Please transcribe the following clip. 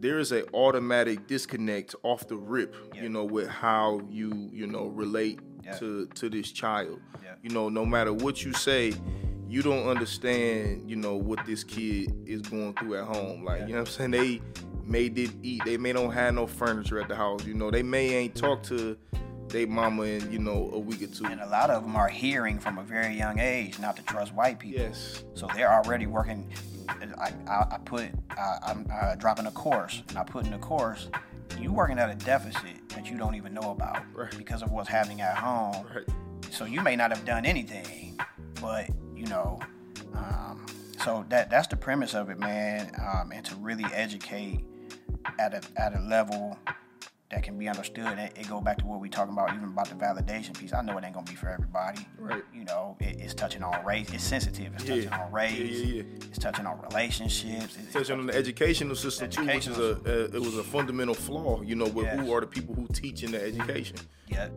there is a automatic disconnect off the rip, Yeah. you know, with how you you know relate Yeah. to to this child. Yeah. You know, no matter what you say, you don't understand, you know, what this kid is going through at home. Like, you know what I'm saying? They may didn't eat, they may don't have no furniture at the house. You know, they may ain't talk to their mama in, you know, a week or two. And a lot of them are hearing from a very young age not to trust white people. Yes. So they're already working. I, I, I put, I, I'm uh, dropping a course, and I put in the course, you working at a deficit that you don't even know about Right. because of what's happening at home. Right. So you may not have done anything, but you know, um, so that that's the premise of it, man. Um, and to really educate at a at a level that can be understood. It, it go back to what we talking about, even about the validation piece. I know it ain't gonna be for everybody. Right. You know, it, it's touching on race. It's sensitive. It's Yeah. touching on race. Yeah, yeah, yeah. It's touching on relationships. It's touching on the educational system too, which is a, a it was a fundamental flaw. You know, with who are the people who teach in the education. Yeah.